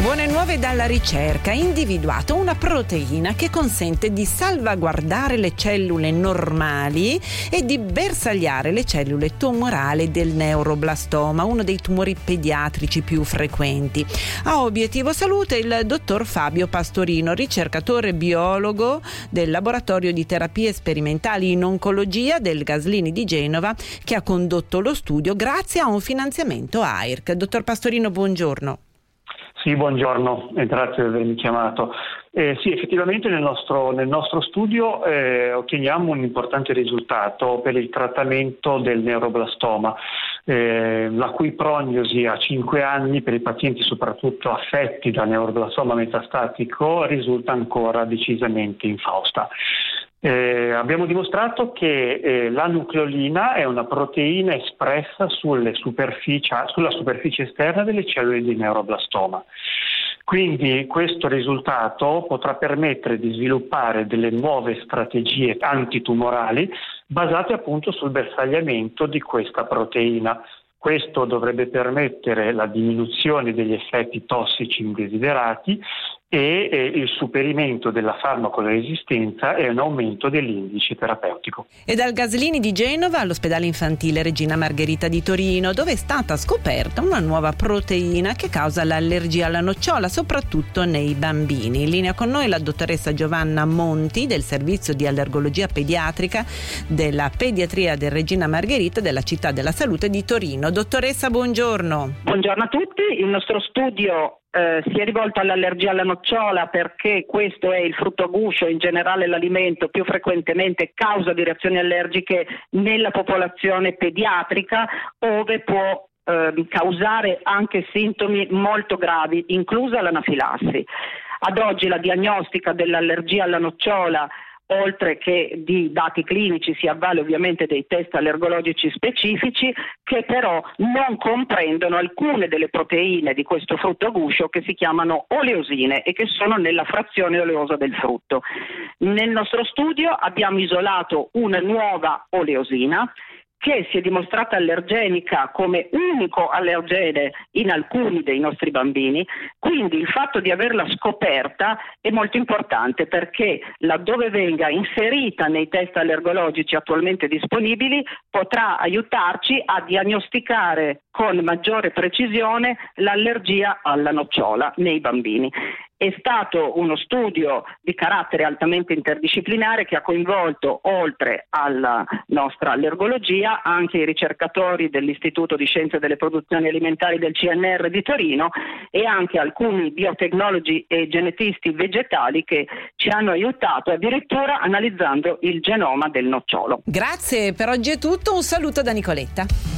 Buone nuove dalla ricerca. Ha individuato una proteina che consente di salvaguardare le cellule normali e di bersagliare le cellule tumorali del neuroblastoma, uno dei tumori pediatrici più frequenti. A obiettivo salute il dottor Fabio Pastorino, ricercatore biologo del laboratorio di terapie sperimentali in oncologia del Gaslini di Genova, che ha condotto lo studio grazie a un finanziamento AIRC. Dottor Pastorino, buongiorno. Sì, buongiorno e grazie di avermi chiamato. Eh, sì, effettivamente nel nostro, nel nostro studio eh, otteniamo un importante risultato per il trattamento del neuroblastoma, eh, la cui prognosi a 5 anni per i pazienti soprattutto affetti da neuroblastoma metastatico risulta ancora decisamente infausta. Eh, abbiamo dimostrato che eh, la nucleolina è una proteina espressa superficie, sulla superficie esterna delle cellule di neuroblastoma. Quindi questo risultato potrà permettere di sviluppare delle nuove strategie antitumorali basate appunto sul bersagliamento di questa proteina. Questo dovrebbe permettere la diminuzione degli effetti tossici indesiderati e eh, il superimento della farmacoresistenza e un aumento dell'indice terapeutico. E dal Gaslini di Genova all'ospedale infantile Regina Margherita di Torino, dove è stata scoperta una nuova proteina che causa l'allergia alla nocciola, soprattutto nei bambini. In linea con noi la dottoressa Giovanna Monti del servizio di allergologia pediatrica della pediatria del Regina Margherita della città della salute di Torino. Dottoressa, buongiorno. Buongiorno a tutti. Il nostro studio eh, si è rivolto all'allergia alla nocciola perché questo è il frutto a guscio, in generale l'alimento più frequentemente causa di reazioni allergiche nella popolazione pediatrica, ove può eh, causare anche sintomi molto gravi, inclusa l'anafilassi. Ad oggi la diagnostica dell'allergia alla nocciola oltre che di dati clinici si avvale ovviamente dei test allergologici specifici che però non comprendono alcune delle proteine di questo frutto a guscio che si chiamano oleosine e che sono nella frazione oleosa del frutto. Nel nostro studio abbiamo isolato una nuova oleosina che si è dimostrata allergenica come unico allergene in alcuni dei nostri bambini, quindi il fatto di averla scoperta è molto importante perché laddove venga inserita nei test allergologici attualmente disponibili potrà aiutarci a diagnosticare con maggiore precisione l'allergia alla nocciola nei bambini. È stato uno studio di carattere altamente interdisciplinare che ha coinvolto, oltre alla nostra allergologia, anche i ricercatori dell'Istituto di Scienze delle Produzioni Alimentari del CNR di Torino e anche alcuni biotecnologi e genetisti vegetali che ci hanno aiutato addirittura analizzando il genoma del nocciolo. Grazie, per oggi è tutto. Un saluto da Nicoletta.